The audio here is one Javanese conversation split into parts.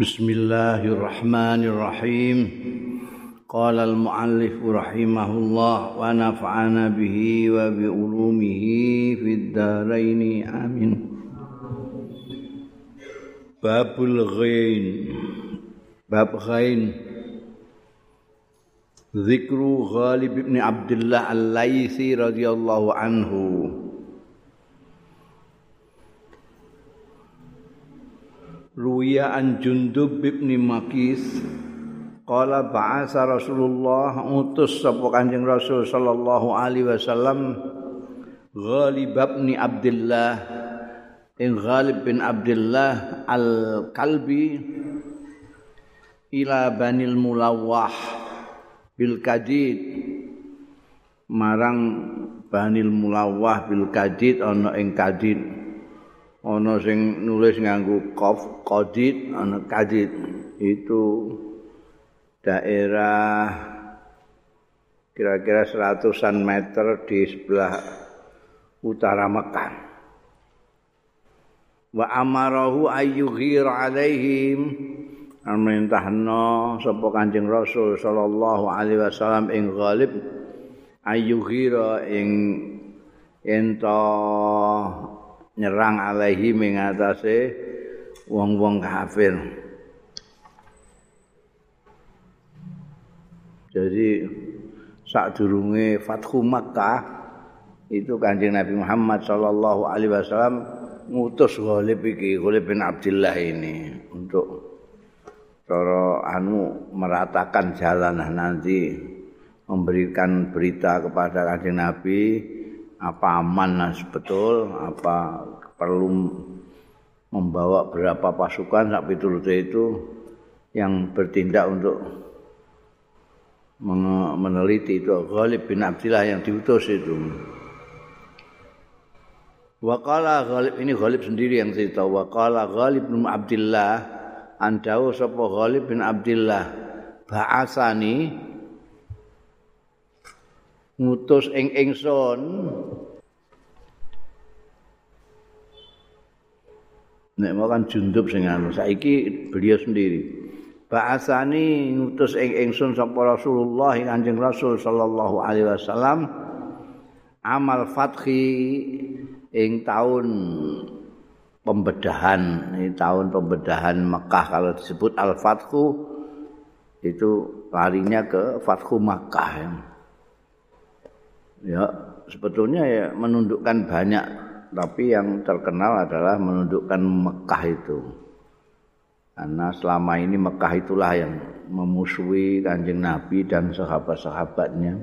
بسم الله الرحمن الرحيم قال المؤلف رحمه الله ونفعنا به وبعلومه في الدارين آمين باب الغين باب غين ذكر غالب بن عبد الله الليثي رضي الله عنه Ruya an Jundub bin Makis. Qala ba'asa Rasulullah utus sapa Kanjeng Rasul sallallahu alaihi wasallam Ghalib bin Abdullah in Ghalib bin Abdullah al-Kalbi ila Banil Mulawah bil Kadid marang Banil Mulawah bil Kadid ana ing Kadid ana sing nulis nganggo qaf qadid ana kadid itu daerah kira-kira seratusan meter di sebelah utara Mekah. Wa amarahu ayyughir alaihim. Amentahna sapa Kanjeng Rasul sallallahu alaihi wasallam ing ghalib ayyughira ing ento nyerang alaihi mengatasi wong-wong kafir. Jadi saat durunge Fathu Makkah itu Kanjeng Nabi Muhammad sallallahu alaihi wasallam ngutus Ghalib iki, Ghalib bin Abdullah ini untuk cara anu meratakan jalan nanti memberikan berita kepada Kanjeng Nabi apa aman betul. Apa perlu membawa berapa pasukan sak piturute itu yang bertindak untuk meneliti itu. Ghalib bin Abdillah yang diutus itu. Waqala Ghalib ini Ghalib sendiri yang cerita. Waqala Ghalib bin Abdillah Andau sapa Ghalib bin Abdillah Ba'asani ngutus ing ingsun. Nek mau kan jundub sing anu. Saiki beliau sendiri. Bahasani ngutus ing ingsun sapa Rasulullah Kanjeng Rasul sallallahu alaihi wasallam amal fathi ing tahun pembedahan ini tahun pembedahan Mekah. Kalau disebut al-fathu itu larinya ke Fathu Makkah. ya. Ya sebetulnya ya menundukkan banyak tapi yang terkenal adalah menundukkan Mekah itu. Karena selama ini Mekah itulah yang memusuhi kanjeng Nabi dan sahabat-sahabatnya.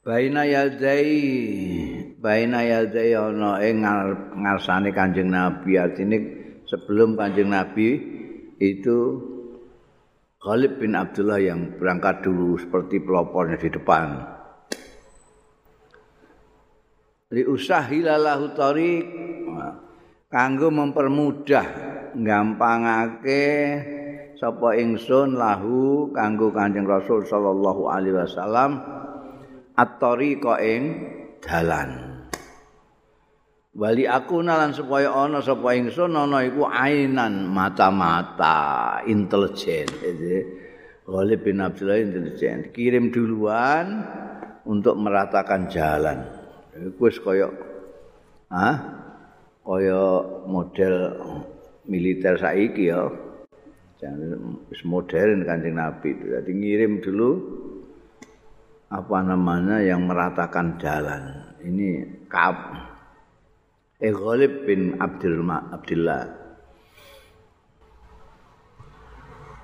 Baina yadai Baina yadai ana ing ngarsane Kanjeng Nabi. Artine sebelum Kanjeng Nabi itu Khalid bin Abdullah yang berangkat dulu seperti pelopornya di depan. Li usahilalahu tariq kanggo mempermudah gampangake sapa ingsun lahu kanggo Kanjeng Rasul sallallahu alaihi wasallam at-tariqa ing dalan. Wali aku nalan supaya ana sapa ingsun ana iku ainan mata-mata intelijen. Ghalib bin Abdullah intelijen. Kirim duluan untuk meratakan jalan. Iku wis kaya ah kaya model militer saiki ya. Wis modern Kanjeng Nabi. Jadi ngirim dulu apa namanya yang meratakan jalan. Ini kap eh Ghalib bin Abdul Abdullah.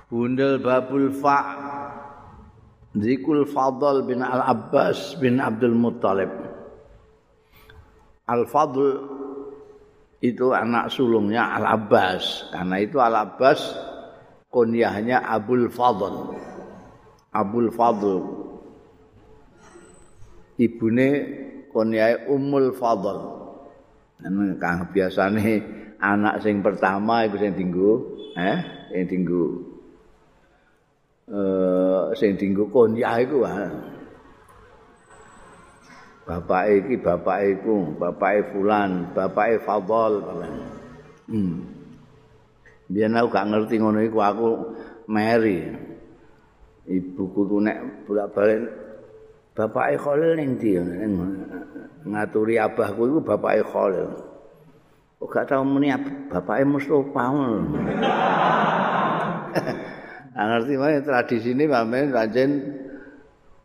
Bundel Babul Fa. Zikul Fadl bin Al Abbas bin Abdul Muttalib. Al Fadl itu anak sulungnya Al Abbas karena itu Al Abbas kunyahnya Abul Fadl. Abul Fadl. Ibune kunyah Ummul Fadl Anu kang biasane anak sing pertama iku sing dinggo, eh, sing dinggo eh sing dinggo kunyah iku Bapak iki bapak iku, bapake fulan, bapake Fadl. Hmm. Biar aku gak ngerti ngono iku aku Mary. Ibuku ku nek bolak-balik bapake Khalil ning ndi ngaturi abahku iku bapake Khalil. Kok gak tau muni bapake Mustofa ngerti wae tradisi ini pamen pancen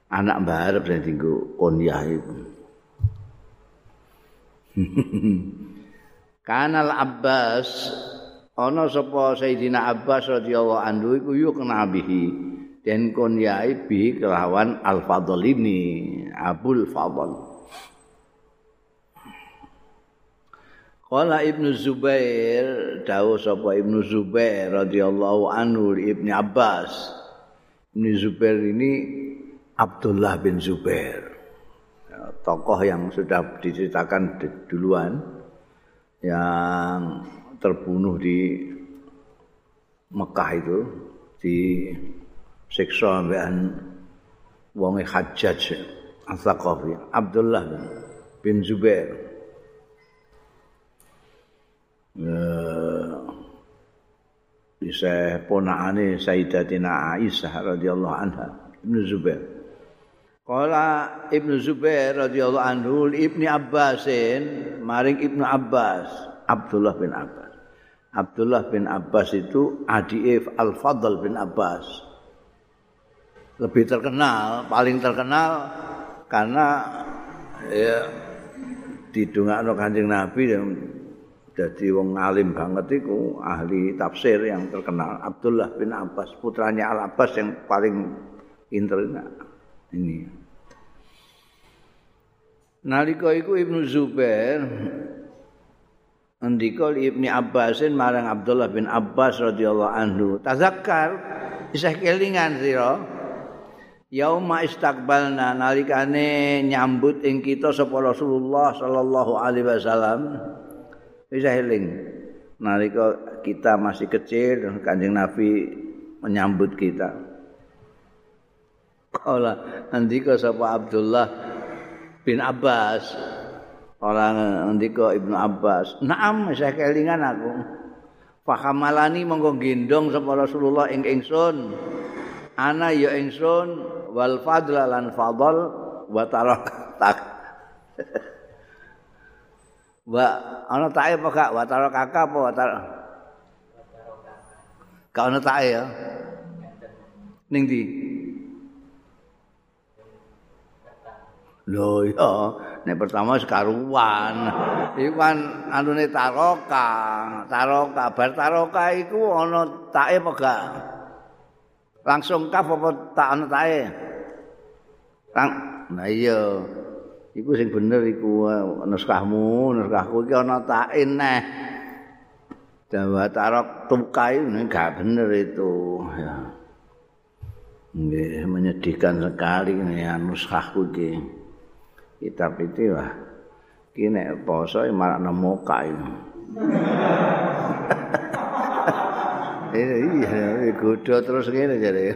anak Mbah Arab sing dienggo konyah itu. Kanal Abbas ana sapa Sayyidina Abbas radhiyallahu anhu iku yuk nabihi den konyai bi kelawan Al Fadl ini Abul Fadl. Qala Ibnu Zubair, dawuh sapa Ibnu Zubair radhiyallahu anhu Ibnu Abbas. Ibnu Zubair ini Abdullah bin Zubair. Ya, tokoh yang sudah diceritakan duluan yang terbunuh di Mekah itu di siksa wong Hajjaj Al-Thaqafi Abdullah bin Zubair. Bisa ponakane Sayyidatina Aisyah radhiyallahu anha Ibnu Zubair. Kala Ibnu Zubair radhiyallahu anhu Ibni Abbasin maring Ibnu Abbas Abdullah bin Abbas. Abdullah bin Abbas itu adik Al-Fadl bin Abbas. Lebih terkenal, paling terkenal karena ya didongakno Kanjeng Nabi Jadi wong alim banget iku ahli tafsir yang terkenal. Abdullah bin Abbas putranya Al Abbas yang paling pinter ini. Nalika iku Ibnu Zubair ndika Ibnu Abbasin marang Abdullah bin Abbas radhiyallahu anhu tazakkar isih kelingan sira? Yauma istaqbalna nalikane nyambut ing kita sapa Rasulullah sallallahu alaihi wasallam bisa eling nalika kita masih kecil Kanjeng Nabi menyambut kita. Kala andika sapa Abdullah bin Abbas orang andika Ibnu Abbas, "Na'am, saya kelingan aku." Fahamalani monggo gendong sapa Rasulullah ing ingsun. Ana ya ingsun wal fadla lan fadl wa tarak tak. Wa ana tae apa gak watara kakak apa watara? Gak ana tae ya. Ning ndi? Lho ya, nek pertama sekaruan. Iku kan anune taroka, taroka bar taroka iku ana tae apa gak? Langsung kaf apa tak ana tae? Kang, nah iya. Iku sing bener iku naskahmu naskahku iki ana ta'in neh dawa tarok tukai ini gak bener itu. Ya. Nggih, menyedihkan sekali ini ya nuskahku iki. Kitab itu wah iki nek poso malah nemu kae. Iya godo terus ngene jare.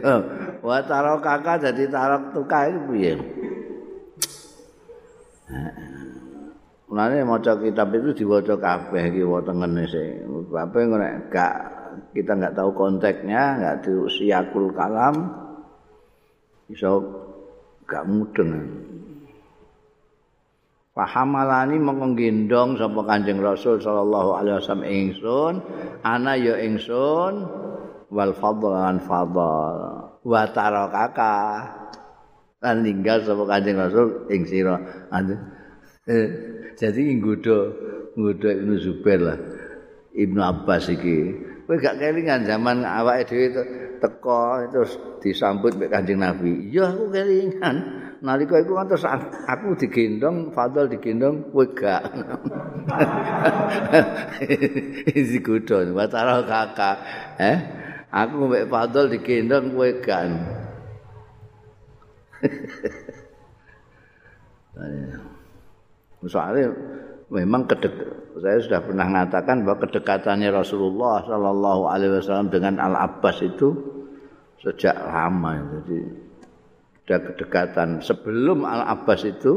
Wa tarok kakak jadi tarok tukai piye Mulane maca kitab itu diwaca kabeh iki wa tengene sih. Bapak nek gak kita nggak tahu konteksnya, nggak tahu siakul kalam, iso gak mudeng. Pahamalani menggendong sapa Kanjeng Rasul sallallahu alaihi wasallam ingsun, ana ya ingsun wal fadlan fadl wa tarakaka lan ninggal sapa Kanjeng Rasul ing sira. Eh, jadi nggodha nggodha Ibnu Zubair lah. Ibnu Abbas iki. Kowe gak kelingan zaman awake dhewe teko terus disambut mek Kanjeng Nabi. Ya aku kelingan. Nalika iku terus aku digendong, Fadl digendong, kowe gak. Isi godho, watara kakak. Eh? Aku mek Fadl digendong, kowe gak. Soalnya memang kedek, saya sudah pernah mengatakan bahwa kedekatannya Rasulullah Shallallahu Alaihi Wasallam dengan Al Abbas itu sejak lama. Jadi ada kedekatan sebelum Al Abbas itu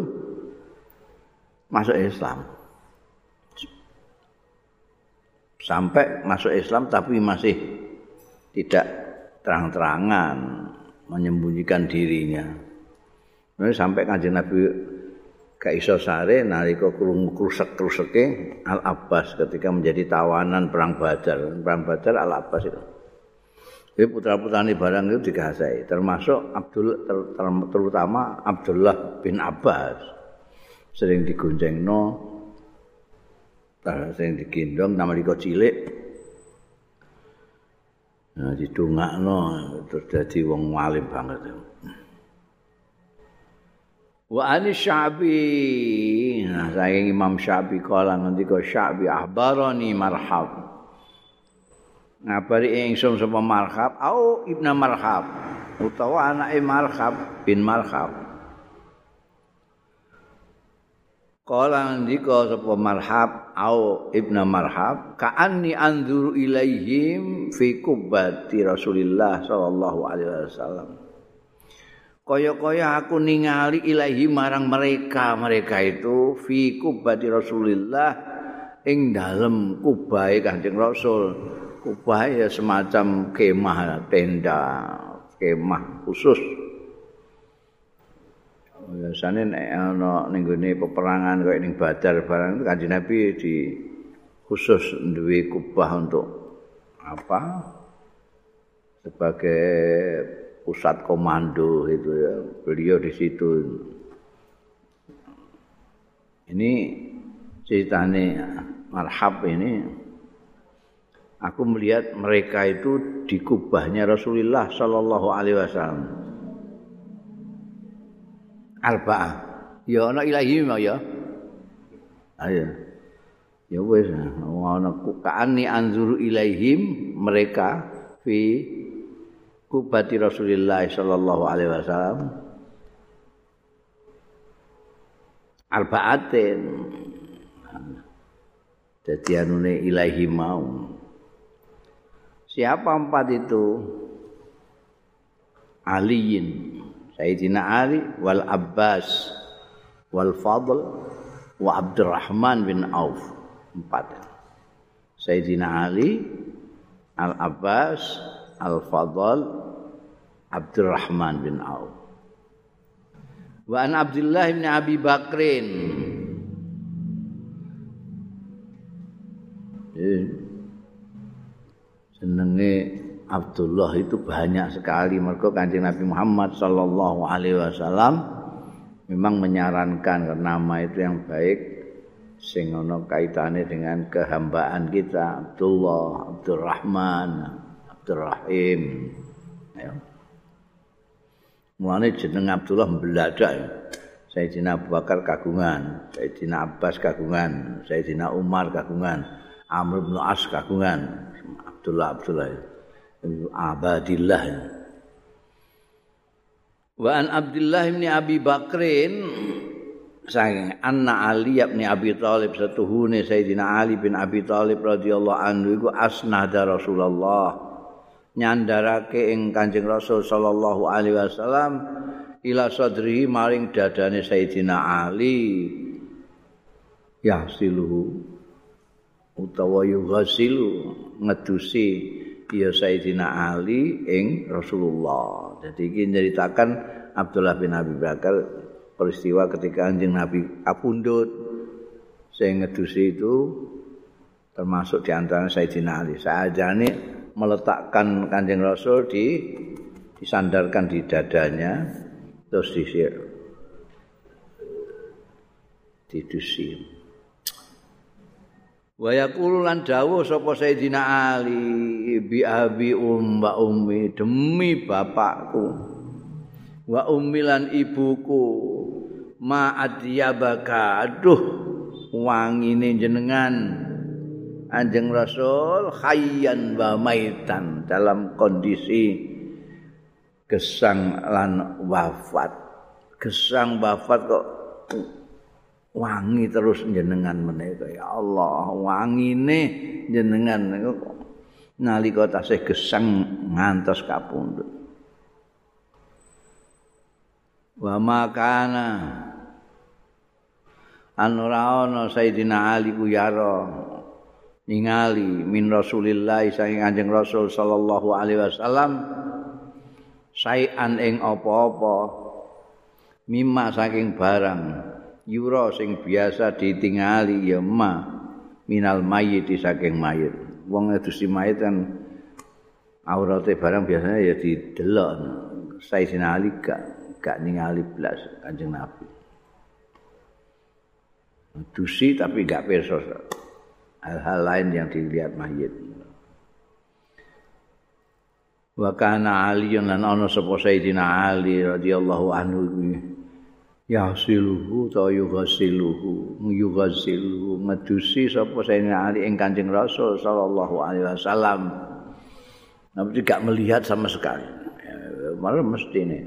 masuk Islam. sampai masuk Islam tapi masih tidak terang-terangan menyembunyikan dirinya. Nah, sampai kanjeng Nabi gak iso sare nalika krusek-kruseke Al Abbas ketika menjadi tawanan perang Badar. Perang Badar Al Abbas itu. Jadi putra-putrane barang itu digasai, termasuk Abdul ter, ter, terutama Abdullah bin Abbas. Sering digoncengno sering digendong nama diko cilik. Nah, didongakno terus dadi wong alim banget. Wa ani Syabi. Nah, saking Imam Syabi kala ngendika Syabi ahbarani marhab. Ngabari ingsun sapa marhab au ibna marhab utawa anake marhab bin marhab. Kala ngendika sapa marhab au ibna marhab ka'anni anzuru ilaihim fi kubbati Rasulillah sallallahu alaihi wasallam. Kaya-kaya aku ningali ilahi marang mereka. Mereka itu fi kubati Rasulillah ing dalem kubai Kanjeng Rasul. Kubah ya semacam kemah tenda kemah khusus. Biasanya nek ana ning peperangan kaya ning Badar barang itu Kanjeng Nabi di khusus duwe kubah untuk apa? Sebagai pusat komando itu ya. Beliau di situ. Ini ceritanya marhab ini aku melihat mereka itu di kubahnya Rasulullah Shallallahu Alaihi Wasallam. Arba'ah. Ya ana ilahi ya. Ayo. Ya wis ana kaani anzuru ilaihim mereka fi kubati Rasulullah sallallahu alaihi wasallam. Arbaatin. Dadi anune ilahi mau. Siapa empat itu? Aliin Sayyidina Ali wal Abbas wal Fadl wa Abdurrahman bin Auf. Empat. Sayyidina Ali Al Abbas Al Fadl Abdurrahman bin Auf. Wa an Abdullah bin Abi Bakrin. Senenge Abdullah itu banyak sekali mergo Kanjeng Nabi Muhammad sallallahu alaihi wasallam memang menyarankan nama itu yang baik sing ana kaitane dengan kehambaan kita Abdullah, Abdurrahman, Abdurrahim. Ya. Mulane jeneng Abdullah mbeladak. Sayyidina Abu Bakar kagungan, Sayyidina Abbas kagungan, Sayyidina Umar kagungan, Amr bin As kagungan, Abdullah Abdullah. Abadillah. Wa an Abdullah bin Abi Bakrin saking anna Ali bin Abi Thalib satuhune Sayyidina Ali bin Abi Thalib radhiyallahu anhu iku asnada Rasulullah nyandarake ing Kanjeng Rasul sallallahu alaihi wasallam ila sadri maring dadane Sayyidina Ali ya siluhu utawa yughasilu ngedusi ya Sayyidina Ali ing Rasulullah. Jadi iki nyeritakan Abdullah bin Abi Bakar peristiwa ketika Kanjeng Nabi apundut sing ngedusi itu termasuk di antara Sayyidina Ali. Sajane meletakkan Kanjeng Rasul di disandarkan di dadanya terus disir. Didusi. Wa yaqulu lan dawuh sapa Sayyidina Ali bi abi umma ummi demi bapakku wa ummi lan ibuku ma adyabaka aduh wangine jenengan Anjing Rasul khayyan wa maitan dalam kondisi gesang lan wafat. Gesang wafat kok wangi terus jenengan menika ya Allah wangine jenengan nalika tasih gesang ngantos kapundhut. Wa makana an ora ana Sayyidina Ali ku yara ningali min Rasulillah saking Kanjeng Rasul sallallahu alaihi wasallam saian ing apa-apa mimma saking barang yura sing biasa ditingali ya ma minal mayit saking mayit. Wong edusi mayit kan aurate barang biasanya ya didelok sai sinali gak gak ningali blas Kanjeng Nabi. Dusi tapi gak pirsa hal-hal lain yang dilihat mayit. Wa kana Ali lan ana sapa sayidina Ali radhiyallahu anhu yasiluhu ta yughasiluhu yughasiluhu ngedusi sapa sayidina Ali ing Kanjeng Rasul sallallahu alaihi wasallam. Namun juga melihat sama sekali. Malah mesti ini.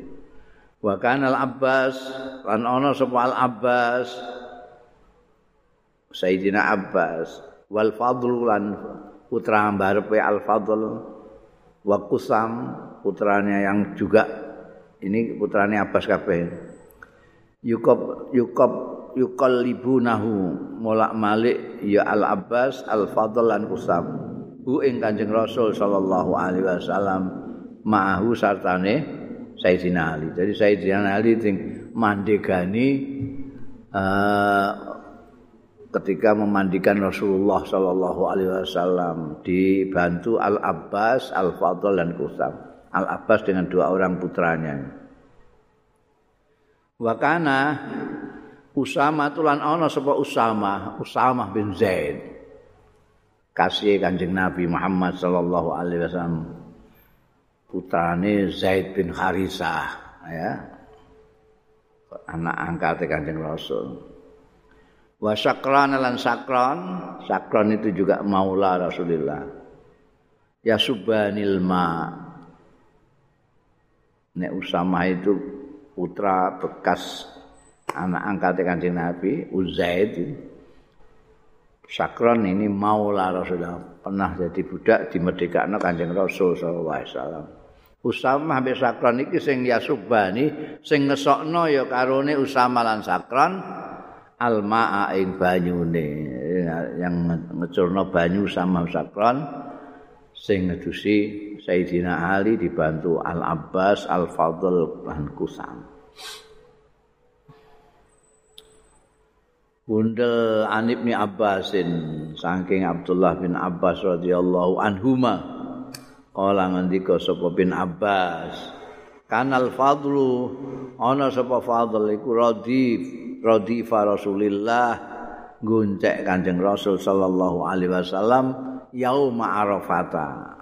Wa kana Al-Abbas lan ana sapa Al-Abbas sayidina -Abbas wal fadl lan putra mbarepe al fadl. Wa kusam putranya yang juga. Ini putranya Abbas kabeh. Yukop yukop yukol libu molak malik ya al abbas al fadl lan kusam hu ing kanjeng rasul sallallahu alaihi wasallam ma'ahu sartane Sayyidina Ali. Jadi Sayyidina Ali sing mandegani uh, ketika memandikan Rasulullah Shallallahu Alaihi Wasallam dibantu Al Abbas, Al Fadl dan Kusam. Al Abbas dengan dua orang putranya. Wakana Usama tulan ono sapa Usama, Usama bin Zaid. Kasih kanjeng Nabi Muhammad sallallahu Alaihi Wasallam putrane Zaid bin Harisah, ya anak angkat kanjeng Rasul. wa sakron lan sakron. Sakron itu juga maula Rasulullah ya subhanil ma. Nek usama itu putra bekas anak angkat kanjeng nabi uzaid sakron ini maula rasulullah. Pernah jadi budak di merdeka no kanjeng rasul wasallam. Usama be sakron iki sing yasubani sing ngesokno ya karone usama lan sakron. al-ma'a ing banyune yang ngecurno banyu sama sakron sing ngedusi Sayyidina Ali dibantu Al-Abbas, Al-Fadl, dan Kusam. Bundel Anib ni Abbasin saking Abdullah bin Abbas radhiyallahu anhuma kala ngendika sapa bin Abbas kanal fadlu ana sapa fadl iku radif radifa Rasulillah gonceng Kanjeng Rasul sallallahu alaihi wasallam yauma Arafata.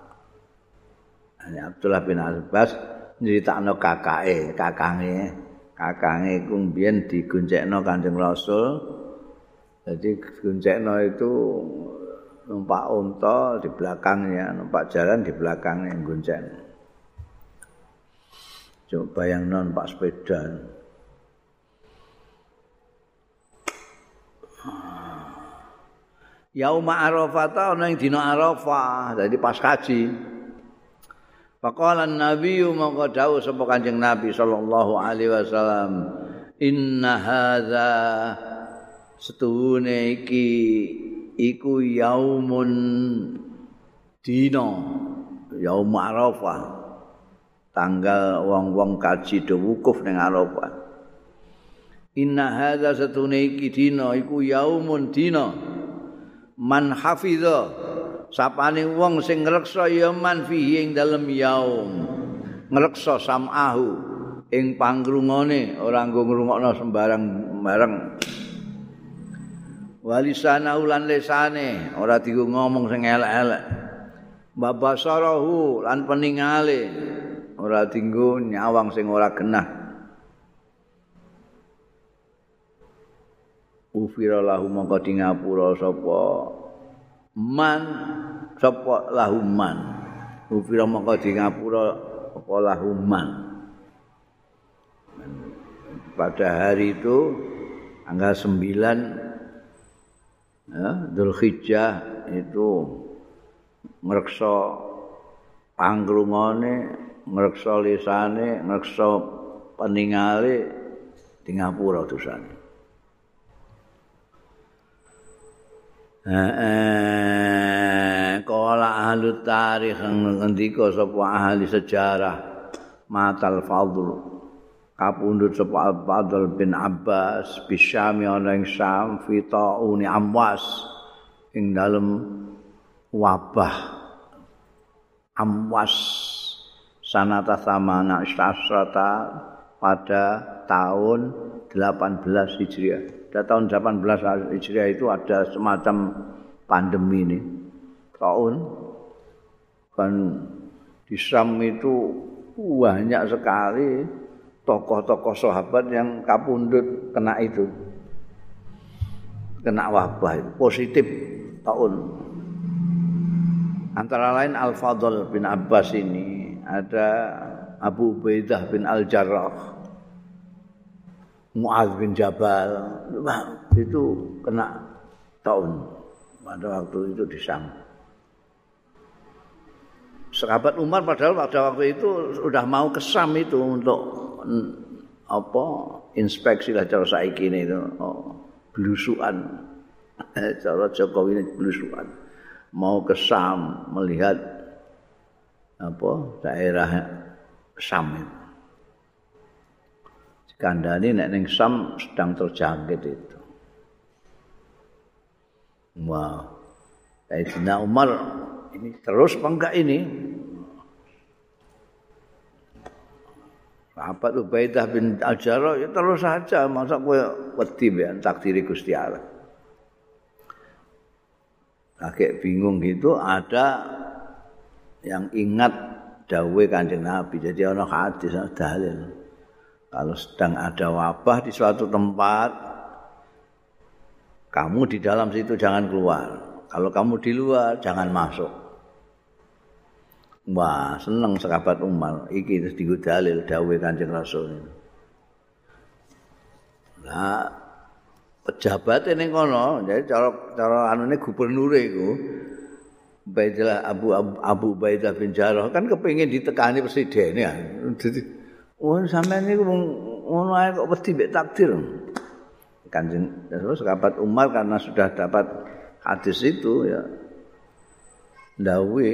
Abdullah bin Abbas nyritakno kakake, kakange, kakange ku mbiyen digoncengno Kanjeng Rasul. Jadi goncengno itu numpak unta di belakangnya, numpak jalan di belakangnya gonceng. Coba bayang non pak sepeda. yauma arafah ta ana ing dina arafah. Dadi pas haji. Faqalan nabiyyu monggo dawuh sapa kanjeng nabi sallallahu alaihi wasallam inna hadza setuhune iki iku yaumun dina. Yaum arafah. Tanggal wong-wong kaji do wukuf ning arafah. Inna hadza satuniki dina iku yaumun dina. man hafiza sapane wong sing ngreksa ya man fihi ing dalem yaum. Ngreksa samahu. Ing pangrungone ora nggo ngrungokno sembarang bareng walisana ulan lesane ora digo ngomong sing elek-elek. Babasarahu lan peningale ora dinggo nyawang sing ora genah. ufira lahu mongko di ngapura sapa? Man sapa lahuman ufira mongko di ngapura apa lahuman pada hari itu tanggal 9 ya Dzulhijjah itu ngreksa pangrungane ngreksa lisane ngreksa peningale di ngapura dosane. Eh, kala ahli tarikh ngendika sapa ahli sejarah Matal Fadl kapundhut sapa Fadl bin Abbas bisyami ana ing Syam fi tauni Amwas ing dalem wabah Amwas sanata sama anak pada tahun 18 Hijriah. Pada tahun 18 Hijriah itu ada semacam pandemi ini. Tahun kan di Syam itu banyak sekali tokoh-tokoh sahabat yang kapundut kena itu. Kena wabah itu. Positif tahun. Antara lain Al-Fadl bin Abbas ini. Ada Abu Ubaidah bin Al-Jarrah. Mu'adz bin Jabal. Itu kena tahun pada waktu itu di Sam. Sahabat Umar padahal pada waktu itu sudah mau ke Sam itu untuk apa inspeksi lah cara saiki ini itu. Oh, belusuan cara Jokowi ini belusuan mau ke Sam melihat apa daerah Sam itu kandhane nek ning Sam sedang terjangkit itu. Wah. Sayyidina Umar ini terus apa enggak ini? Sahabat Ubaidah bin Al-Jarrah ya terus saja masa kowe wedi ben takdiri Gusti Allah. Kakek bingung gitu ada yang ingat dawe kanjeng Nabi jadi ono hadis dalil. Kalau sedang ada wabah di suatu tempat, kamu di dalam situ jangan keluar. Kalau kamu di luar, jangan masuk. Wah, seneng sahabat Umar. Iki terus digudalil dawe Kanjeng Rasul. Nah, pejabat ini kono, jadi cara cara anu ini gubernur itu, Baiklah Abu Abu, Abu Baidah bin Jarrah kan kepingin ditekani presiden ya. Wah, sampean niku ngono ae kok wedi mbek takdir. Kanjeng terus sahabat Umar karena sudah dapat hadis itu ya ndawe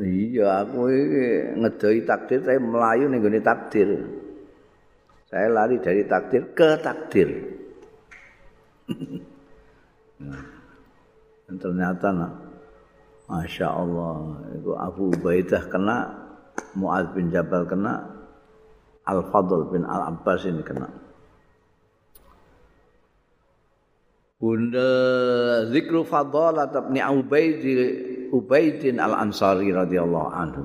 iya aku iki ngedoi takdir saya melayu ning gone takdir. Saya lari dari takdir ke takdir. nah, ternyata nah, Masya Allah itu Abu Ubaidah kena Mu'ad bin Jabal kena Al-Fadl bin Al-Abbas ini kena. Bunda zikru fadalat ibn Ubaid Ubaidin Al-Ansari radhiyallahu anhu.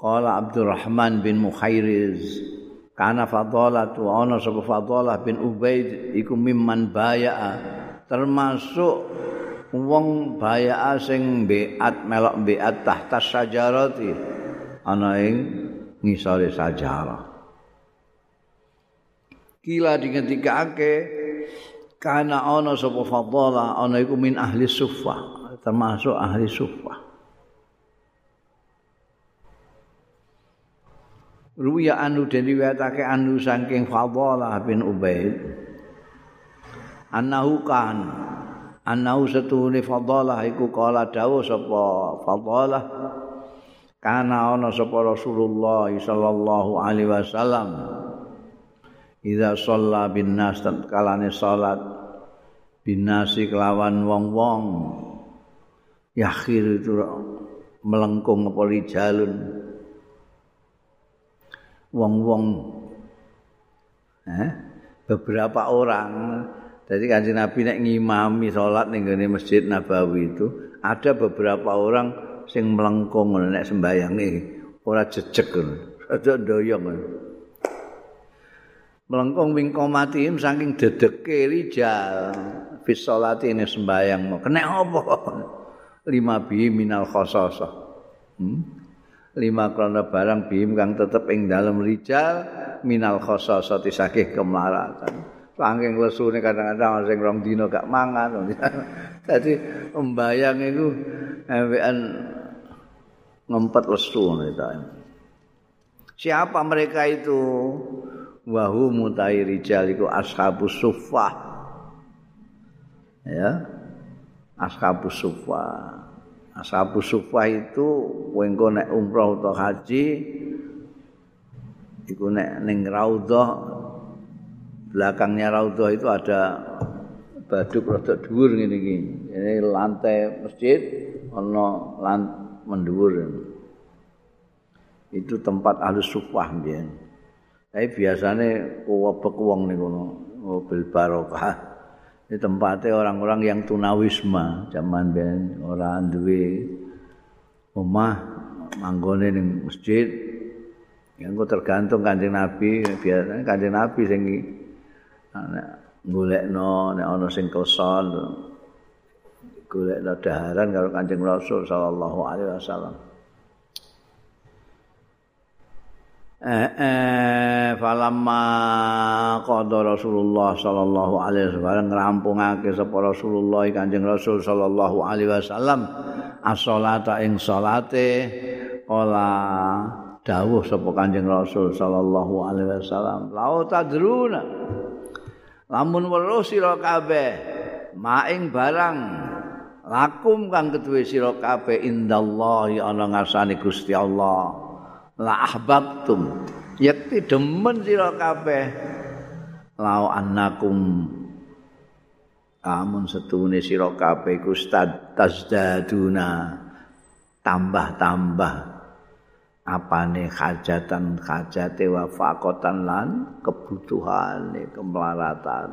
Qala Abdurrahman bin Mukhairiz kana fadalatu ana sapa fadalah bin Ubaid iku mimman baya'a termasuk wong baya sing beat melok beat tahta sajarati. Ana ing ngisore sajarah. Kila dingetikake kana ana sapa fadhala ana iku min ahli suffah termasuk ahli suffah. Ruya anu den riwayatake anu saking Fadhalah bin Ubaid annahu kan annahu satune fadalah iku kala dawuh sapa fadalah. Kana ana sapa Rasulullah sallallahu alaihi wasallam. Idza shalla bin nas kalane salat bin nasi kelawan wong-wong. Yakhir itu melengkung apa rijalun wong-wong eh beberapa orang Jadi kanjeng Nabi nek ngimami salat ning gone Masjid Nabawi itu ada beberapa orang sing melengkung nek sembayang ora jejeg. Aja ndoyong. Melengkung wing komatihim saking dedeke rijal fi salati ini sembayang kena apa? Lima bi minal khososah. Hmm? Lima krona barang bim kang tetep ing dalam rijal minal khososah tisakih kemelaratan. Saking lesune kadang-kadang sing rong dina gak mangan. Dadi mbayang iku ewekan ngempet lesu Siapa mereka itu? Wahu mutai rijal iku ashabus suffah. ya ashabus sufa ashabus sufa itu wengko nek umroh atau haji iku nek ning raudhah belakangnya raudhah itu ada baduk rada dhuwur ngene iki. Ini lantai masjid ana lan mendhuwur itu tempat ahlus sufah mbiyen. Tapi biasane kuwebek wong niku mobil barokah. Ini tempatnya orang-orang yang tunawisma zaman ben orang duwe omah manggone ning masjid. Yang tergantung kanjeng Nabi. Biasanya kanjeng Nabi sing golekno nek ana sing kleson golekno daharan karo kanjeng Rasul sallallahu alaihi wasallam. Eh, eh falamma qada Rasulullah sallallahu alaihi wasallam ngrampungake sapa Rasulullah Kanjeng Rasul sallallahu alaihi wasallam as-salata ing salate ola dawuh sapa Kanjeng Rasul sallallahu alaihi wasallam. Lau tadruna lamun weruh sira kabeh maing barang lakum kang keduwe sira kabeh indallahi ana ngarsane Gusti Allah. La ahbabtum yakti demen sira kabeh. Lau annakum amun setune sira kabeh ku tazdaduna tambah-tambah apane hajatan hajate wa faqatan lan kebutuhane kemelaratan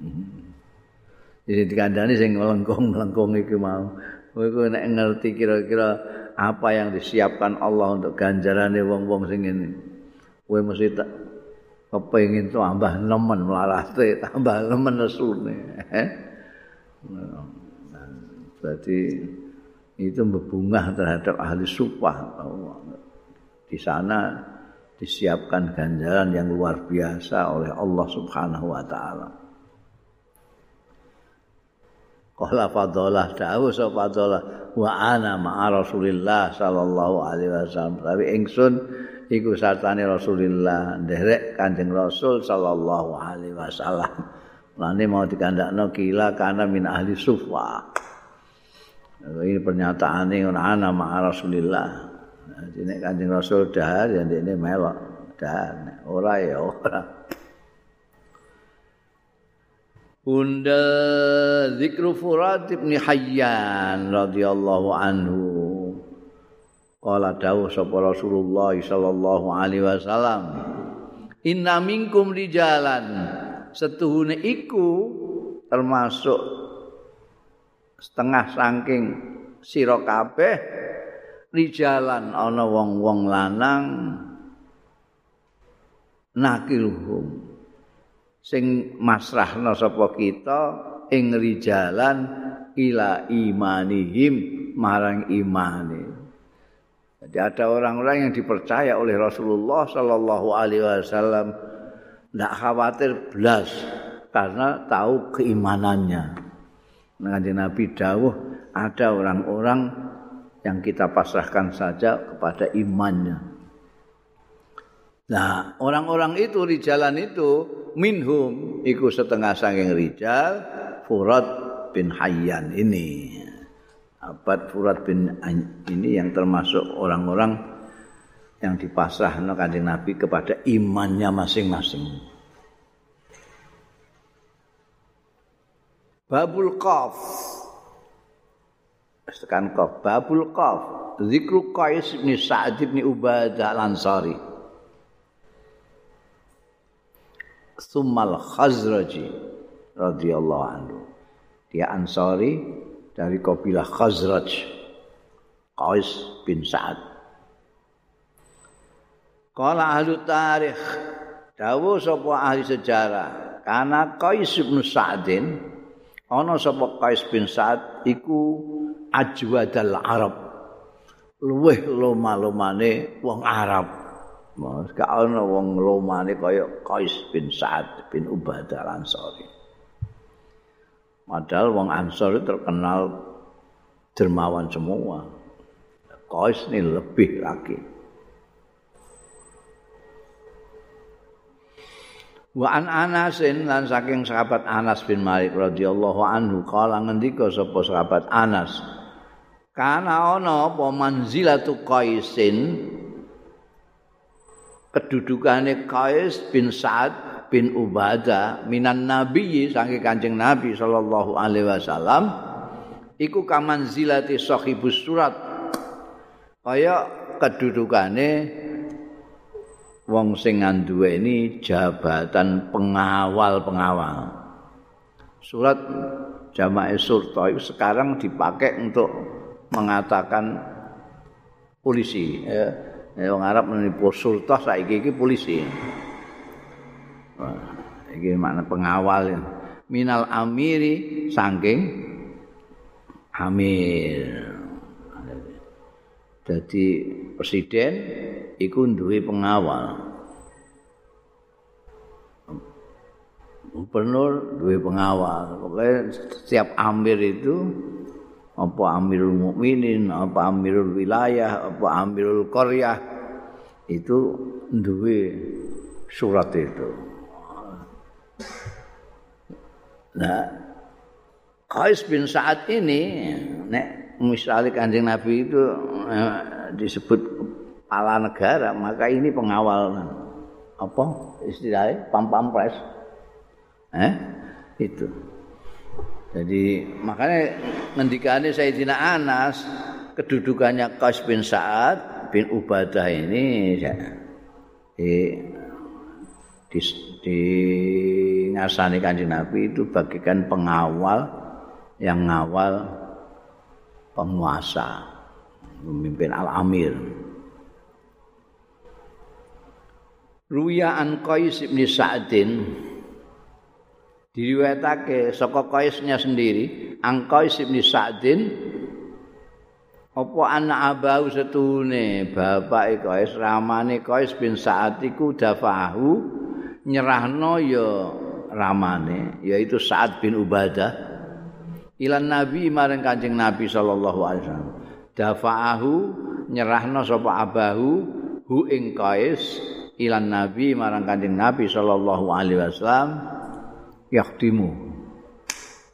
hmm. Jadi dikandani sing melengkung-melengkung iki mau. Kowe nek ngerti kira-kira apa yang disiapkan Allah untuk ganjarannya wong-wong sing ini. Kowe mesti tak kepengin tambah nemen melarate, tambah nemen nesune. Eh? Itu berbunga terhadap ahli supah. Di sana disiapkan ganjaran yang luar biasa oleh Allah Subhanahu wa taala. Qala fadalah sapa fadalah wa ana ma'a Rasulillah sallallahu alaihi wasallam. Tapi ingsun iku sartane Rasulillah nderek Kanjeng Rasul sallallahu alaihi wasallam. Lane mau dikandakno kila kana min ahli sufa. Ini pernyataan ini ana ma'a Rasulillah. Jadi nek Kanjeng Rasul dahar ya ini melok dahar. Ora ya ora. Bunda Zikru Furat ibn Hayyan radhiyallahu anhu. Qala dawuh sapa Rasulullah sallallahu alaihi wasallam. Inna minkum rijalan. Setuhune iku termasuk setengah saking sira kabeh rijalan ana wong-wong lanang nakiluhum sing masrahna sapa kita ing rijalan ila imanihim marang imane. Jadi ada orang-orang yang dipercaya oleh Rasulullah sallallahu alaihi wasallam tidak khawatir belas karena tahu keimanannya. Nanti Nabi dawuh ada orang-orang yang kita pasrahkan saja kepada imannya. Nah, orang-orang itu di jalan itu minhum iku setengah saking rijal Furat bin Hayyan ini. Abad Furat bin ini yang termasuk orang-orang yang dipasrah kanjeng Nabi kepada imannya masing-masing. Babul Qaf. Tekan Qaf. Babul Qaf. Zikru Qais bin Sa'ad bin Ubadah Al-Ansari. Summal Khazraji radhiyallahu anhu. Dia Ansari dari kabilah Khazraj. Qais bin Sa'ad. Kala ahli tarikh Dawu sapa ahli sejarah karena Qais bin Sa'din ana sapa Qais bin Sa'ad iku ajwadal Arab luweh loma-lomane wong Arab Mas gak ana wong lomane kaya Qais bin Sa'ad bin Ubadah Ansori. Padahal wong Ansor terkenal dermawan semua. Qais ini lebih lagi. Wa an Anasin lan saking sahabat Anas bin Malik radhiyallahu anhu kala ngendika sapa sahabat Anas kana ana apa manzilatu Qaisin? Kedudukane Qais bin Sa'ad bin Ubadah minan nabi saking Kanjeng Nabi sallallahu alaihi wasallam iku kamanzilati sahibus surat. Kaya kedudukane wong sing nduweni jabatan pengawal-pengawal. Surat jamaah surta itu sekarang dipakai untuk mengatakan polisi. Ya, wong Arab menipu surta saiki iki polisi. Wah, iki makna pengawal. Minal amiri saking amir. Jadi presiden iku duwe pengawal. Gubernur duwe pengawal. Pokoknya setiap amir itu apa amirul mukminin, apa amirul wilayah, apa amirul qaryah itu duwe surat itu. Nah, Qais bin Sa'ad ini nek misalnya kanjeng Nabi itu eh, disebut kepala negara, maka ini pengawal apa istilahnya pam-pampres. Eh? Itu. Jadi makanya ngendikane Sayyidina Anas kedudukannya Qais bin Sa'ad bin Ubadah ini ya, di di, di ngasani kanjeng Nabi itu bagikan pengawal yang ngawal penguasa memimpin al-amir. Ruya an Qais bin Sa'din. Diriwayatake saka Qaisnya sendiri, an Qais bin Sa'din apa anak abau setune? Bapak Qais ramane Qais bin Sa'ad iku dafahu nyerahno ya ramane yaitu Sa'ad bin Ubadah ilan nabi maring Kanjeng Nabi sallallahu alaihi wasallam. Dafahu nyerahno sapa abahu hu ing Qais ilan nabi marang kanjeng nabi sallallahu alaihi wasallam yakhtimu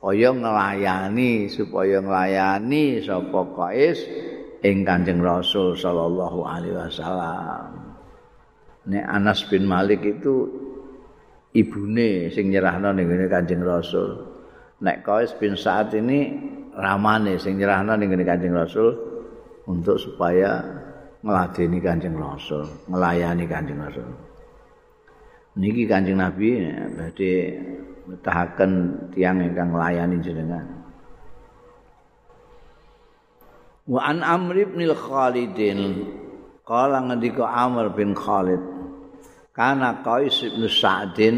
kaya nglayani supaya nglayani sapa kais ing kanjeng rasul sallallahu alaihi wasallam. Nek Anas bin Malik itu ibune sing nyerahno ning kanjeng rasul. Nek kais bin Sa'ad ini ramane sing nyerahno ning kanjeng rasul untuk supaya ngladeni Kanjeng Rasul, melayani Kanjeng Rasul. Niki Kanjeng Nabi badhe metahaken tiyang ingkang nglayani jenengan. Wa an Amr bin Khalidin qala ngendika Amr bin Khalid kana Qais bin Sa'din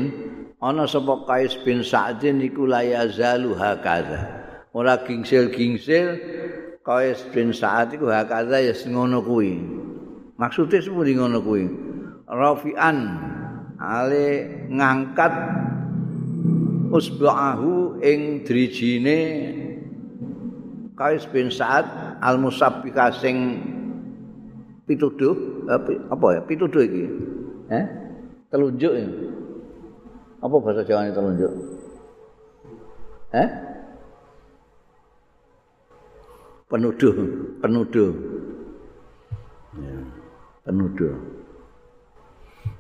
ana sapa Qais bin Sa'din la yazalu hakaza ora gingsil-gingsil Qais bin Sa'ad iku hakaza ya ngono kuwi. Maksude sepundi ngono kuwi? Rafi'an ale ngangkat usba'ahu ing drijine Qais bin Sa'ad al-musabbika sing pituduh apa ya pituduh iki? Eh? Telunjuk ya. Apa bahasa Jawa ini telunjuk? Eh? Penuduh penuduh. Ya, penuduh.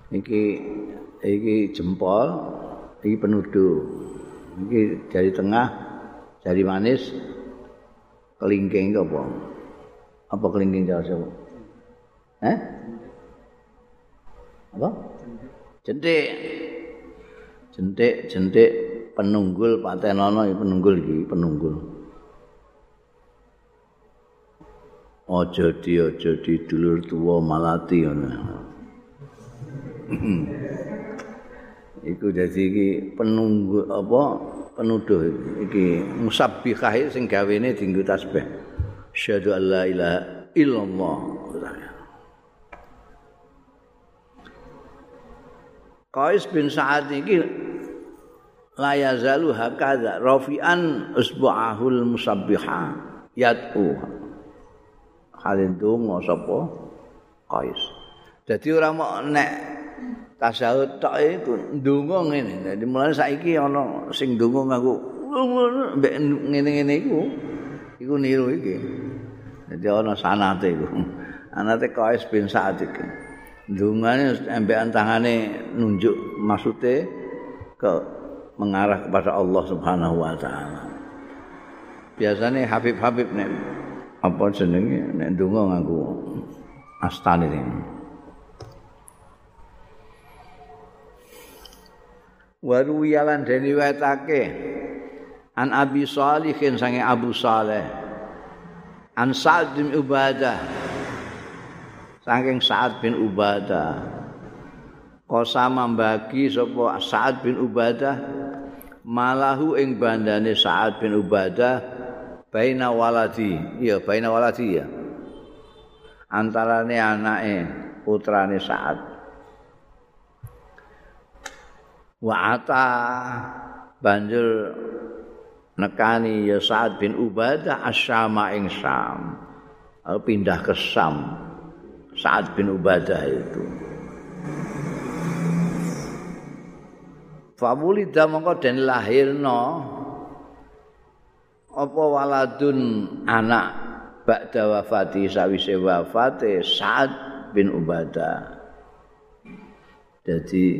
Iki iki jempol iki penuduh. Iki jari tengah jari manis kelingking apa? Apa kelingking jauh siapa? Eh apa? Jentik. Jentik jentik penunggul patenono penunggul iki penunggul aja di aja di dulur tuwa malati ngono. Iku dadi iki penunggu apa penuduh iki musabbihah sing gawene dienggo tasbih. Syahadu alla ilaha illallah. Qais bin Sa'ad iki la yazalu hakadha rafi'an usbu'ahul musabbiha yad'u halin donga sapa Qais. Dadi ora mau nek tasawuf tok iku ndonga ngene. Dadi mulane saiki ana sing ndonga ngaku mbek ngene-ngene iku iku niru iki. Dadi ana sanate iku. Anate Qais bin Sa'ad iki. Ndungane embekan tangane nunjuk maksude ke mengarah kepada Allah Subhanahu wa taala. Biasane Habib-habib nek apa jenenge? Nek ndonga nganggo astane. Waru yalan dene wetake. An Abi Salihin sange Abu Saleh. An Sa'd bin Ubadah. Saking Sa'ad bin Ubadah. Kosama mbagi sapa Sa'ad bin Ubadah. Malahu ing bandane Sa'ad bin Ubadah baina waladi iya baina waladi ya. Antarane anake putrane Sa'ad. Wa ata banjur nekani ya Sa'ad bin Ubadah asyama ing Syam. Pindah ke Syam. Sa'ad bin Ubadah itu. Fawulida mongko den lahirno apa waladun anak ba'da wafati sawise wafate Sa'ad bin Ubadah. Jadi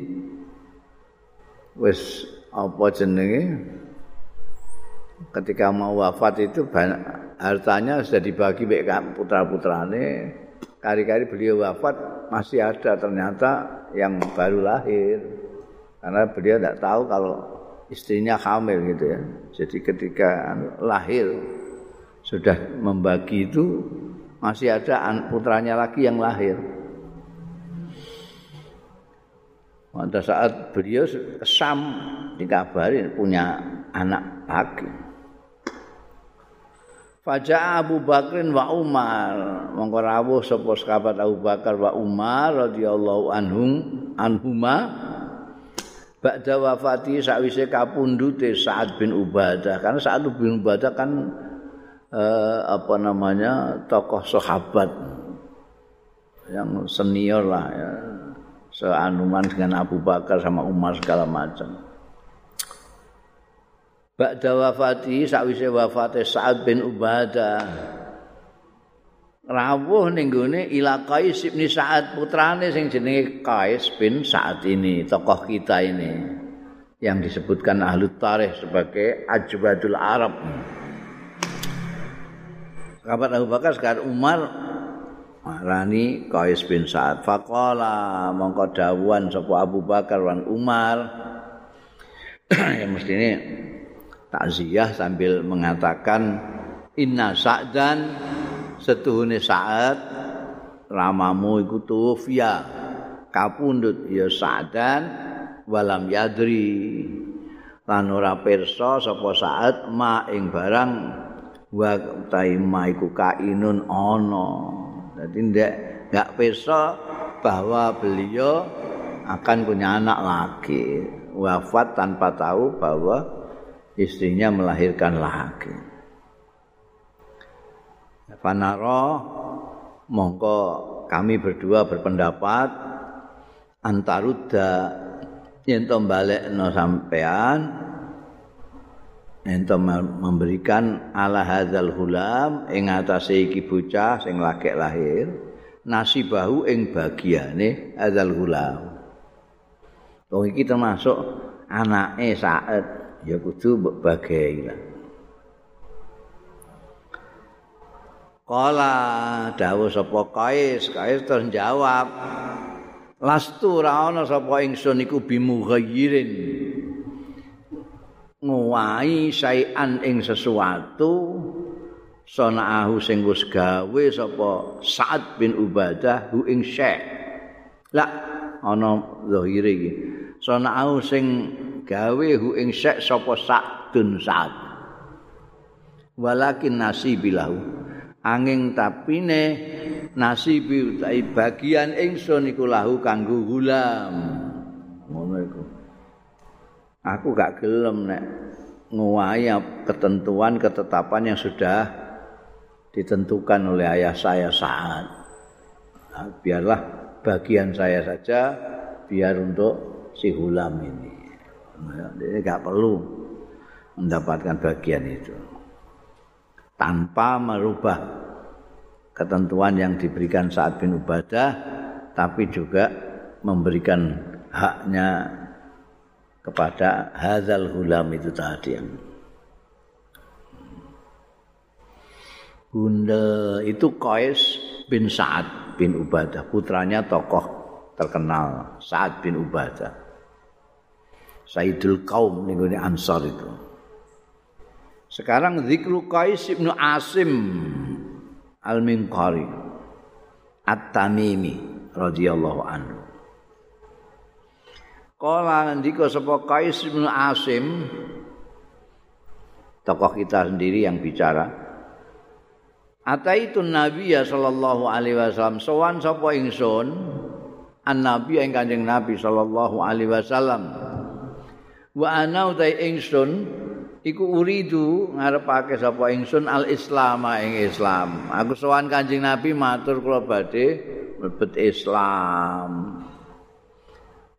wis apa jenenge? Ketika mau wafat itu banyak hartanya sudah dibagi baik putra-putrane. Kari-kari beliau wafat masih ada ternyata yang baru lahir. Karena beliau tidak tahu kalau istrinya hamil gitu ya. Jadi ketika lahir sudah membagi itu masih ada putranya lagi yang lahir. Pada saat beliau kesam dikabarin punya anak lagi. Faja Abu Bakrin wa Umar mongko rawuh sapa sahabat Abu Bakar wa Umar radhiyallahu anhum anhuma Ba'da wafati sakwise kapundute Sa'ad bin Ubadah. Karena Sa'ad bin Ubadah kan eh, apa namanya tokoh sahabat. Yang senior lah ya. Seanuman dengan Abu Bakar sama Umar segala macam. Ba'da wafati sakwise wafate Sa'ad bin Ubadah rawuh ning gone ila Qais bin Sa'ad putrane sing jenenge Qais bin Sa'ad ini tokoh kita ini yang disebutkan ahli tarikh sebagai ajwadul Arab. Kabar Abu Bakar sekarang Umar Rani Qais bin Sa'ad faqala mongko dawuhan sapa Abu Bakar wan Umar yang mesti ini takziah sambil mengatakan inna sa'dan setuhune saat ramamu iku tufiya kapundut ya sadan walam yadri. Lan ora pirsa sapa saat ma ing barang wa taima iku kainun ana. Dadi ndak enggak pirsa bahwa beliau akan punya anak lagi wafat tanpa tahu bahwa istrinya melahirkan lagi Fanaro mongko kami berdua berpendapat antaruda yen to balekno sampean ento memberikan ala hadzal hulam ing atase iki bocah sing lagi lahir nasibahu ing bagiane hadzal hulam. Wong iki termasuk anake saat ya kudu mbok bagi lah Kala dawuh sapa Kais, Kais terus jawab, Lastu ra ana sapa ingsun iku bimughayyirin. Nguwai sayan ing sesuatu sanaahu sing wis gawe sapa Sa'ad bin Ubadah hu ing Syekh. Lah ana zahire iki. Sanaahu sing gawe hu ing Syekh sapa Sa'dun Sa'ad. Walakin nasibilahu. Angin tapine nasibi utawi bagian ingsun iku lahu kanggo gulam. Ngono iku. Aku gak gelem nek nguwahi ketentuan ketetapan yang sudah ditentukan oleh ayah saya saat. Nah, biarlah bagian saya saja biar untuk si Hulam ini. Dia nggak perlu mendapatkan bagian itu tanpa merubah ketentuan yang diberikan saat bin Ubadah, tapi juga memberikan haknya kepada Hazal Hulam itu tadi yang Bunda itu Qais bin Sa'ad bin Ubadah, putranya tokoh terkenal Sa'ad bin Ubadah. Sayyidul Qaum nih Ansar itu. Sekarang zikru Qais bin Asim Al-Minqari At-Tamimi radhiyallahu anhu. Kala ngendika sapa Qais bin Asim tokoh kita sendiri yang bicara Ataitu Nabi ya sallallahu alaihi wasallam sowan sapa ingsun an Nabi ing Kanjeng Nabi sallallahu alaihi wasallam wa ana utai ingsun iku uridu ngarepake sapa ingsun al islam ing Islam. Aku sowan Kanjeng Nabi matur kula badhe mlebet Islam.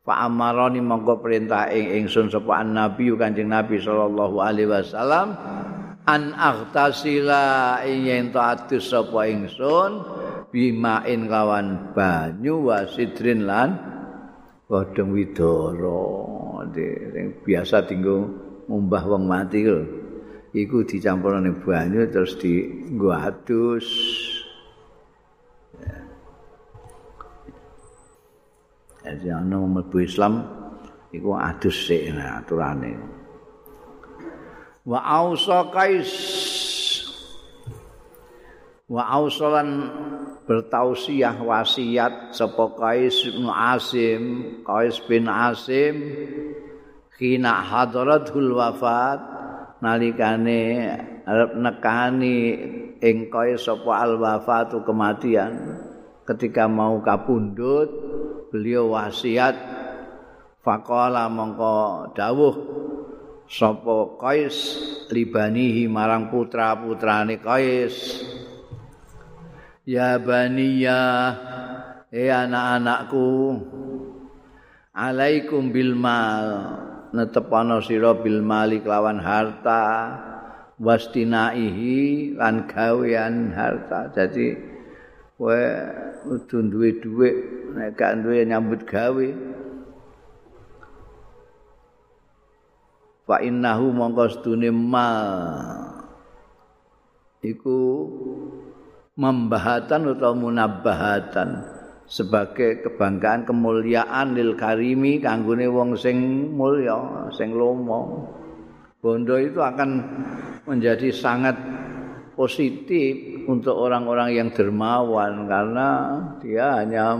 Fa amarani monggo perintah ing ingsun sapa an Nabi Kanjeng Nabi sallallahu alaihi wasallam an aghtasila yen to adus sapa ingsun bimain kawan banyu wasidrin lan godhong widara. Sing biasa tinggo ngumbah wong mati lho. Iku dicampurane banyu terus dienggo adus. Jadi ana mlebu Islam iku adus sik aturane. wa ausa kais. Wa ausalan bertausiah wasiat sapa kais bin asim kais bin asim khina hadaratul wafat nalikane arep nekani ing kais sapa al wafatu kematian. Ketika mau kapundhut beliau wasiat faqala mongko dawuh sapa Qais libanihi marang putra-putrane Qais? Ya baniya eh anak-anakku alaikum bil mal netepana sira bil mali kelawan harta wastinaihi lan gawean harta. Jadi kowe kudu duwe dhuwit nek gak duwe nyambut gawe. Fa innahu mongko sedune mal iku membahatan atau munabbahatan sebagai kebanggaan kemuliaan lil karimi kanggone wong sing mulya sing lomo bondo itu akan menjadi sangat positif untuk orang-orang yang dermawan karena dia hanya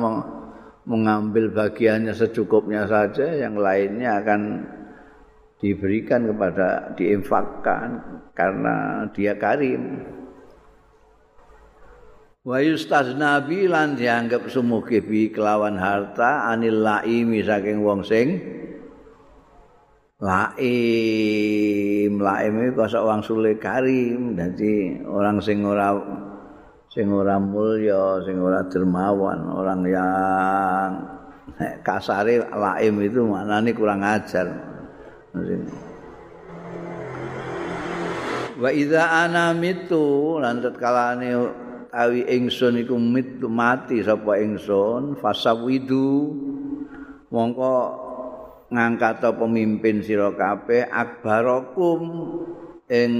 mengambil bagiannya secukupnya saja yang lainnya akan diberikan kepada diinfakkan karena dia karim. Wa nabi lan dianggap sumuge bi kelawan harta anil laimi saking wong sing laim. Laim itu kosok wong sule karim dadi orang sing ora sing ora mulya sing ora dermawan orang yang kasare laim itu maknane kurang ajar. Wa idza ana mitu lan tatkalane awi ingsun iku mitu mati sapa ingsun fasawidu. Mongko ngangkat pemimpin sira kabeh akbarakum ing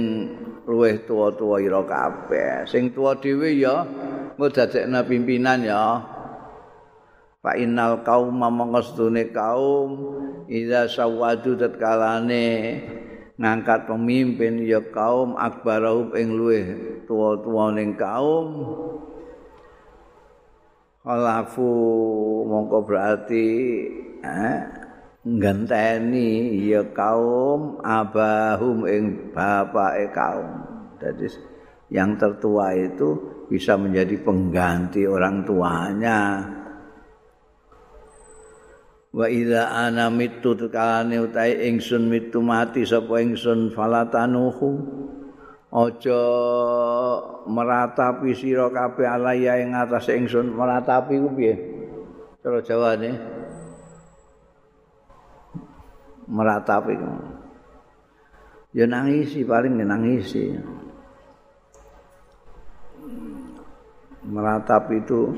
luweh tuwa-tuwa ira kabeh. Sing tuwa dhewe ya engko dadekna pimpinan ya. Fa innal qauma mangstune kaum idza sawadu tatkalane ngangkat pemimpin ya kaum akbarahum ing luweh tuwa-tuwa ning kaum. Khalafu mongko berarti eh, ngenteni ya kaum abahum ing bapake kaum. Jadi yang tertua itu bisa menjadi pengganti orang tuanya wa idza ana mitu tukane utahe ingsun mitu mati sapa ingsun falatanuhu aja meratapi sira kabeh alaya ing atas ingsun. Meratapi ku piye? Cara jawane meratapi ya nangisi paling nangisi. Meratap itu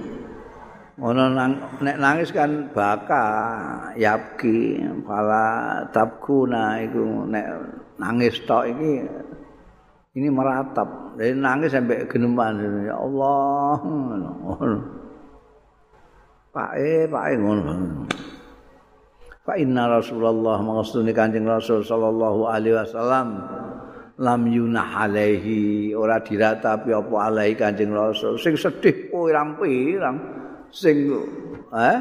ono nang, nek nangis kan baka yapki pala tabkuna iku nek nangis tok iki ini meratap. Dari nangis sampai geneman ya Allah Pak eh Pak eh ngono. Fa inna Rasulullah mangstune Kanjeng Rasul sallallahu alaihi wasallam lam yunah alaihi ora diratapi apa alaihi Kanjeng Rasul. Sing sedih pirang-pirang sing eh?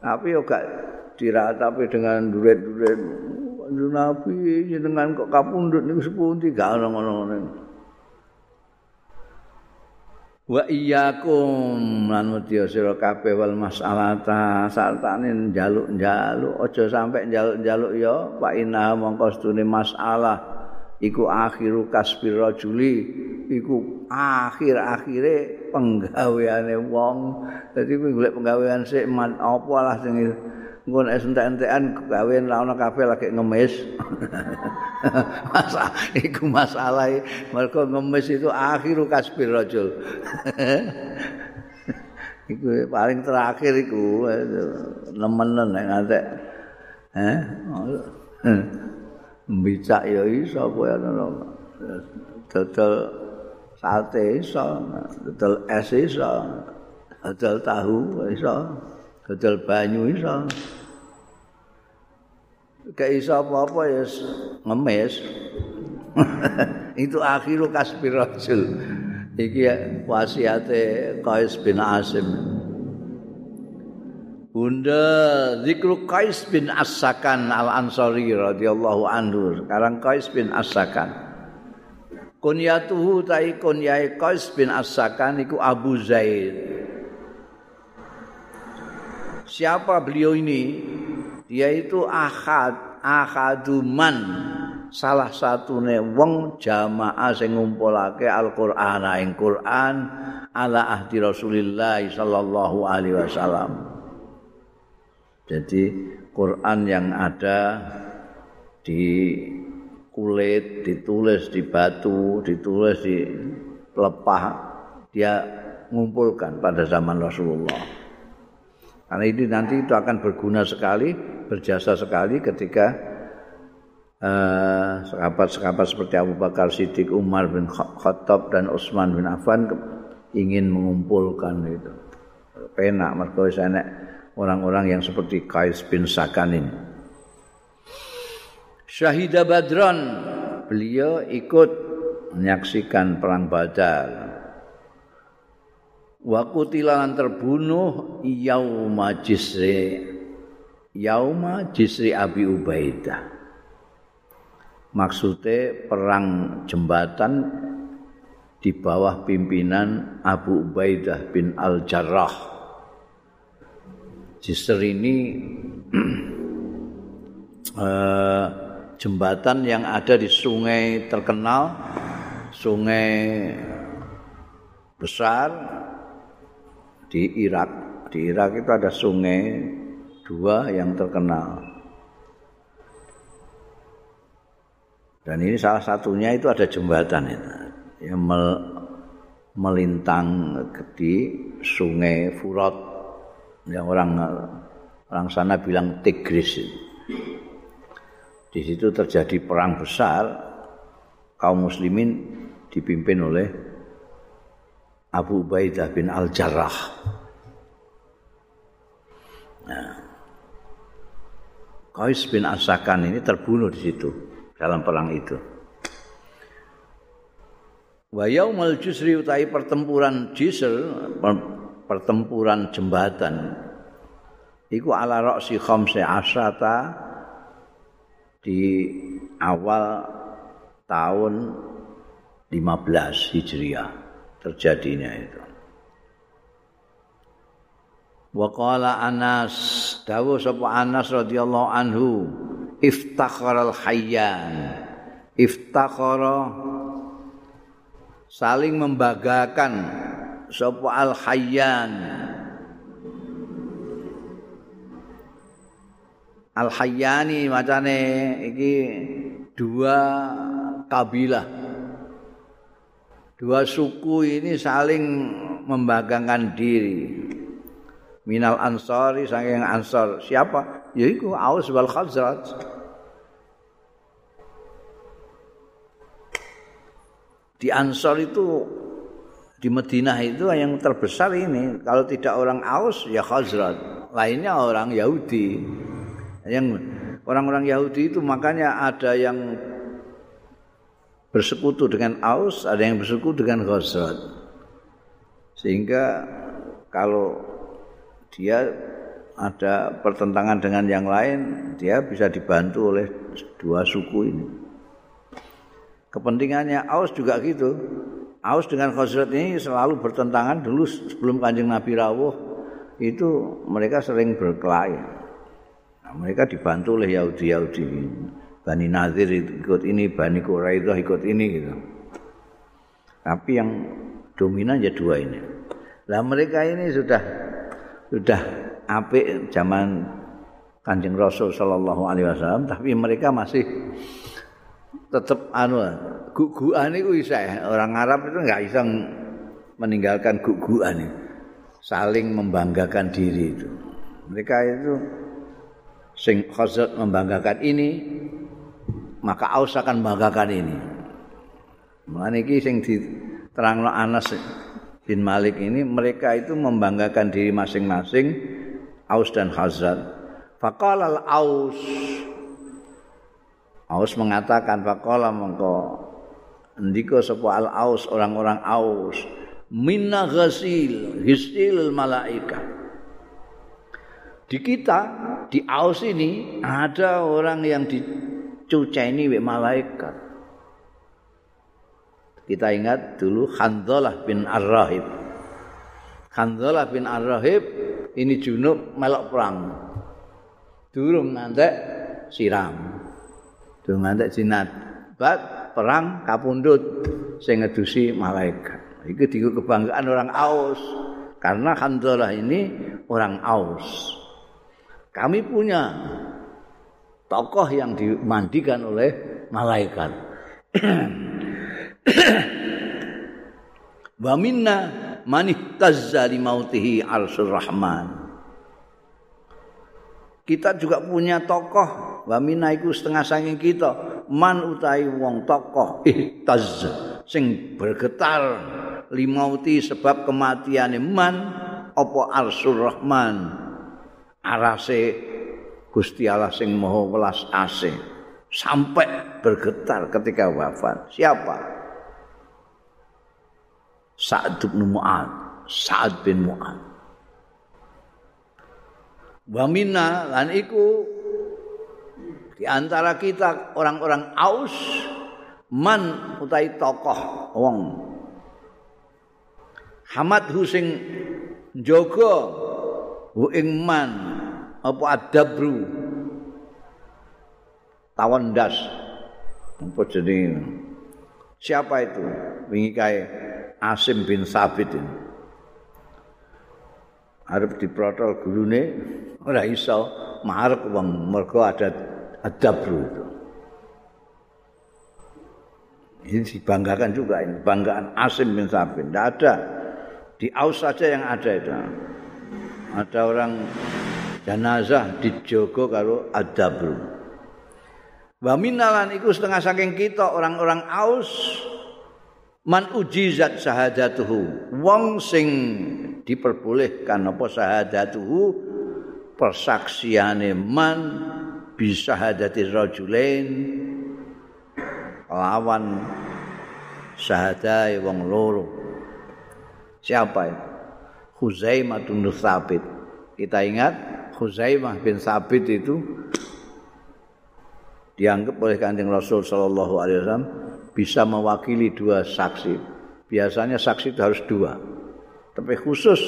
Tapi yo gak diratapi dengan duret-duret Nabi jenengan kok kapundhut niku sepundi? Gak ono ngono-ngono. Wa iyyakum lan wedya sira kabeh wal masalata sartane njaluk-njaluk aja sampe njaluk-njaluk ya pak ina mongko masalah iku akhiru kasbir rajuli iku akhir-akhire penggaweane wong dadi kuwi golek penggawean sik apa lah sing engko nek entek-entekan gawean ra ono kafe lagi ngemis. Masa iku masalah mergo ngemis itu akhiru kasbir rajul. iku paling terakhir iku nemen nek ngantek. Eh? Mbicak ya iso apa ya dodol sate iso, dodol es iso, dodol tahu iso. dodol banyu iso. Gak iso apa-apa ya ngemis. Itu akhiru kasbi rasul. Iki wasiate Qais bin Asim. Bunda zikru Qais bin As-Sakan Al-Ansari radhiyallahu anhu. Sekarang Qais bin As-Sakan. Kunyatuhu tai kunyai Qais bin As-Sakan iku Abu Zaid. Siapa beliau ini? Dia itu ahad, ahaduman salah satu wong jamaah sing ngumpulake Al-Qur'an ing Qur'an ala ahdi Rasulillah sallallahu alaihi wasallam. Jadi Quran yang ada di kulit, ditulis di batu, ditulis di pelepah, dia mengumpulkan pada zaman Rasulullah. Karena ini nanti itu akan berguna sekali, berjasa sekali ketika uh, sahabat-sahabat seperti Abu Bakar Siddiq, Umar bin Khattab dan Utsman bin Affan ingin mengumpulkan itu. Penak mergo enek orang-orang yang seperti Qais bin Sakan ini. Syahidah Badran, beliau ikut menyaksikan perang Badar. wa kutilan terbunuh yauma jisri yauma jisri abi ubaidah maksudnya perang jembatan di bawah pimpinan Abu Ubaidah bin Al-Jarrah Jisr ini uh, jembatan yang ada di sungai terkenal sungai besar di Irak. Di Irak itu ada sungai dua yang terkenal. Dan ini salah satunya itu ada jembatan itu yang melintang di sungai Furat yang orang orang sana bilang Tigris. Di situ terjadi perang besar kaum muslimin dipimpin oleh Abu Ubaidah bin Al-Jarrah. Nah. Qais bin Asakan ini terbunuh di situ dalam perang itu. Wa yaumul jusri utai pertempuran Jisr, pertempuran jembatan. Iku ala roksi khamsi asrata di awal tahun 15 Hijriah. terjadinya itu. Wa qala Anas, dawuh sapa Anas radhiyallahu anhu, iftakharal hayyan. Iftakhara saling membanggakan sapa al hayyan. Al Hayyani macane iki dua kabilah. Dua suku ini saling membanggakan diri. Minal Ansari saking Ansar. Siapa? Yaiku Aus wal Khazraj. Di Ansar itu di Madinah itu yang terbesar ini. Kalau tidak orang Aus ya Khazraj. Lainnya orang Yahudi. Yang orang-orang Yahudi itu makanya ada yang bersekutu dengan Aus, ada yang bersekutu dengan Khazraj. Sehingga kalau dia ada pertentangan dengan yang lain, dia bisa dibantu oleh dua suku ini. Kepentingannya Aus juga gitu. Aus dengan Khazraj ini selalu bertentangan dulu sebelum Kanjeng Nabi rawuh itu mereka sering berkelahi. Nah, mereka dibantu oleh Yahudi-Yahudi. Bani Nazir ikut ini, Bani Quraidah ikut ini gitu. Tapi yang dominan ya dua ini. Lah mereka ini sudah sudah apik zaman Kanjeng Rasul sallallahu alaihi wasallam tapi mereka masih tetap anu guguan itu bisa orang Arab itu nggak bisa meninggalkan guguan saling membanggakan diri itu mereka itu sing khazat membanggakan ini maka Aus akan membanggakan ini. Mulane iki sing diterangno Anas bin Malik ini mereka itu membanggakan diri masing-masing Aus dan Khazraj. Faqala al-Aus Aus mengatakan faqala mengko ndika sapa al-Aus orang-orang Aus minna ghasil hisil malaika di kita di Aus ini ada orang yang di cuceni wek malaikat. Kita ingat dulu Khandalah bin Ar-Rahib. Khandalah bin Ar-Rahib ini junub melok perang. Durung ngantek siram. Durung ngantek jinat. Bat perang kapundut sing ngedusi malaikat. Itu kebanggaan orang Aus. Karena Khandalah ini orang Aus. Kami punya tokoh yang dimandikan oleh malaikat. Wa minna man ihtazza li mautihi arsyur rahman. Kita juga punya tokoh wa minna iku setengah saking kita man utai wong tokoh ihtaz sing bergetar limauti sebab kematiane man apa arsyur rahman arase Gusti Allah sing Maha Welas Asih sampai bergetar ketika wafat. Siapa? Sa'ad bin Mu'ad. Sa'ad bin Mu'ad. Wa minna lan iku di antara kita orang-orang Aus man utai tokoh wong Hamad Husing Jogo hu ing man apa adabru tawon das apa jadi siapa itu? Wingi kae Asim bin Sabit ini. Arep diprotol gurune ora iso marek wong. Mergo ada adabru itu ini dibanggakan juga ini banggaan Asim bin Sabit. Tidak ada. Di Aus saja yang ada itu. Ada orang jenazah dijogo karo adabru. Wa minalan iku setengah saking kita orang-orang Aus man ujizat sahadatuhu. Wong sing diperbolehkan apa sahadatuhu persaksiane man bisa hadati rajulain lawan syahadai wong loro. Siapa itu? Huzaimah bin Thabit. Kita ingat Khuzaimah bin Sabit itu dianggap oleh Kanjeng Rasul sallallahu alaihi wasallam bisa mewakili dua saksi. Biasanya saksi itu harus dua. Tapi khusus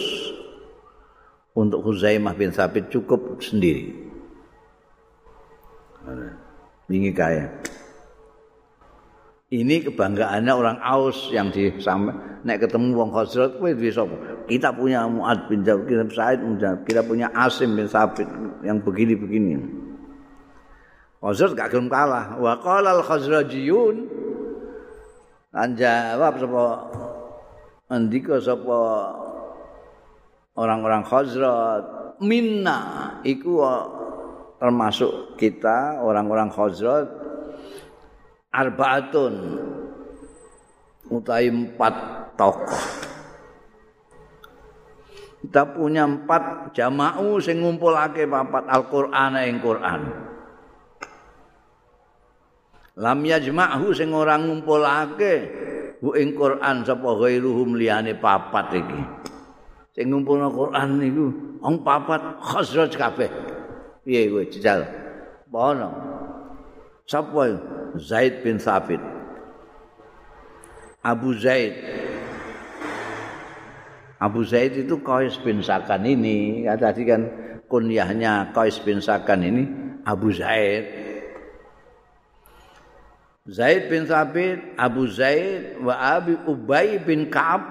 untuk Khuzaimah bin Sabit cukup sendiri. Ini kaya. Ini kebanggaannya orang Aus yang di nek ketemu wong Khazraj kowe duwe? Kita punya Muad bin Jabal, kita Said bin kita punya Asim bin Sabit yang begini-begini. Khazraj gak gelem kalah. Wa qala al-Khazrajiyun lan jawab sapa andika sapa orang-orang Khazraj minna iku termasuk kita orang-orang Khazraj arbaatun utai empat tokoh kita punya empat jama'u sing ngumpulake papat Al-Qur'an ing Qur'an. Lam yajma'hu sing ora ngumpulake hu ing Qur'an sapa ghairuhum liyane papat iki. Sing ngumpulno Qur'an niku wong papat khazraj kabeh. Piye kowe jajal? Bono. Sapa Zaid bin Thabit. Abu Zaid Abu Zaid itu Qais bin Sakan ini. Ya, tadi kan kunyahnya Qais bin Sakan ini Abu Zaid. Zaid bin Thabit, Abu Zaid, wa Abi Ubay bin Ka'ab,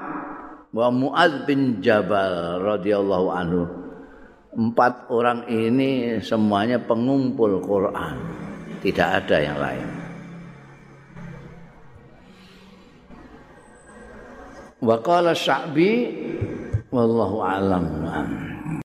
wa Mu'az bin Jabal radhiyallahu anhu. Empat orang ini semuanya pengumpul Quran. Tidak ada yang lain. Wa qala Sya'bi wallahu alam.